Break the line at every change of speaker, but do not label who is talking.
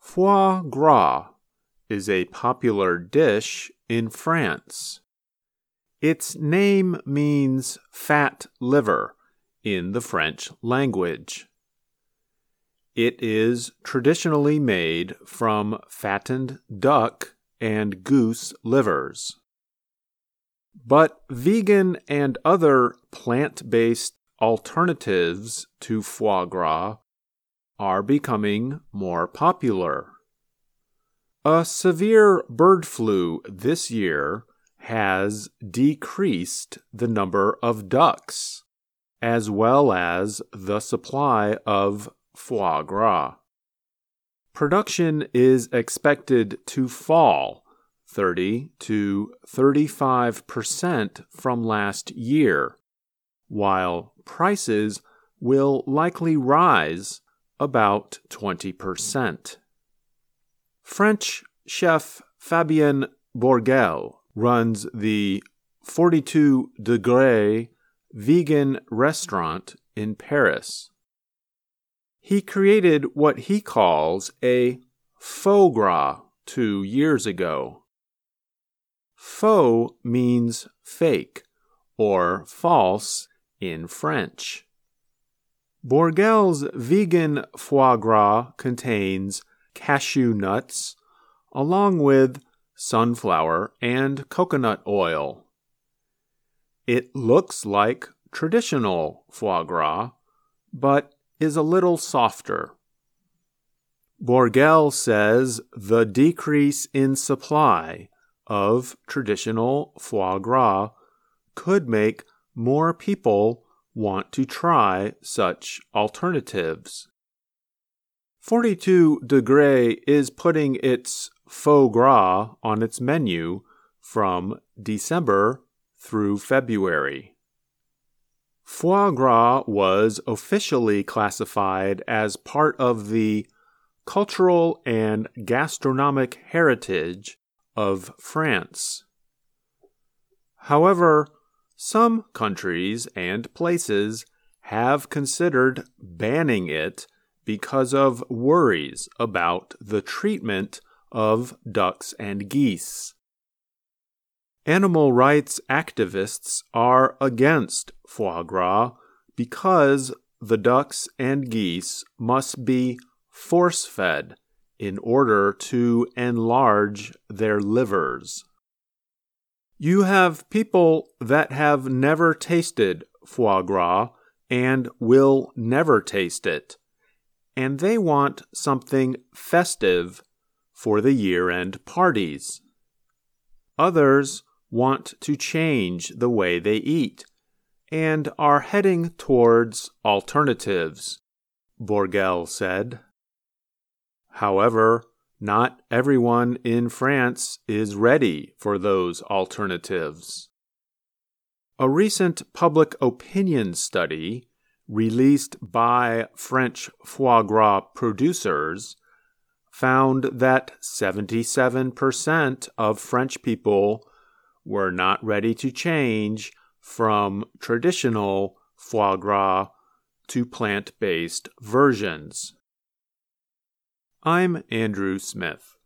Foie gras is a popular dish in France. Its name means fat liver in the French language. It is traditionally made from fattened duck and goose livers. But vegan and other plant based alternatives to foie gras are becoming more popular. A severe bird flu this year has decreased the number of ducks, as well as the supply of foie gras. Production is expected to fall 30 to 35% from last year, while prices will likely rise about 20%. French chef Fabien Bourgel runs the 42 Degré vegan restaurant in Paris. He created what he calls a faux gras two years ago. Faux means fake or false in French. Bourgel's vegan foie gras contains cashew nuts along with sunflower and coconut oil. It looks like traditional foie gras, but is a little softer. Bourgel says the decrease in supply of traditional foie gras could make more people want to try such alternatives. 42 Degré is putting its faux gras on its menu from December through February. Foie gras was officially classified as part of the cultural and gastronomic heritage of France. However, some countries and places have considered banning it because of worries about the treatment of ducks and geese. Animal rights activists are against foie gras because the ducks and geese must be force fed in order to enlarge their livers. You have people that have never tasted foie gras and will never taste it, and they want something festive for the year end parties. Others want to change the way they eat and are heading towards alternatives, Bourgel said. However, not everyone in France is ready for those alternatives. A recent public opinion study released by French foie gras producers found that 77% of French people were not ready to change from traditional foie gras to plant based versions. I'm Andrew Smith.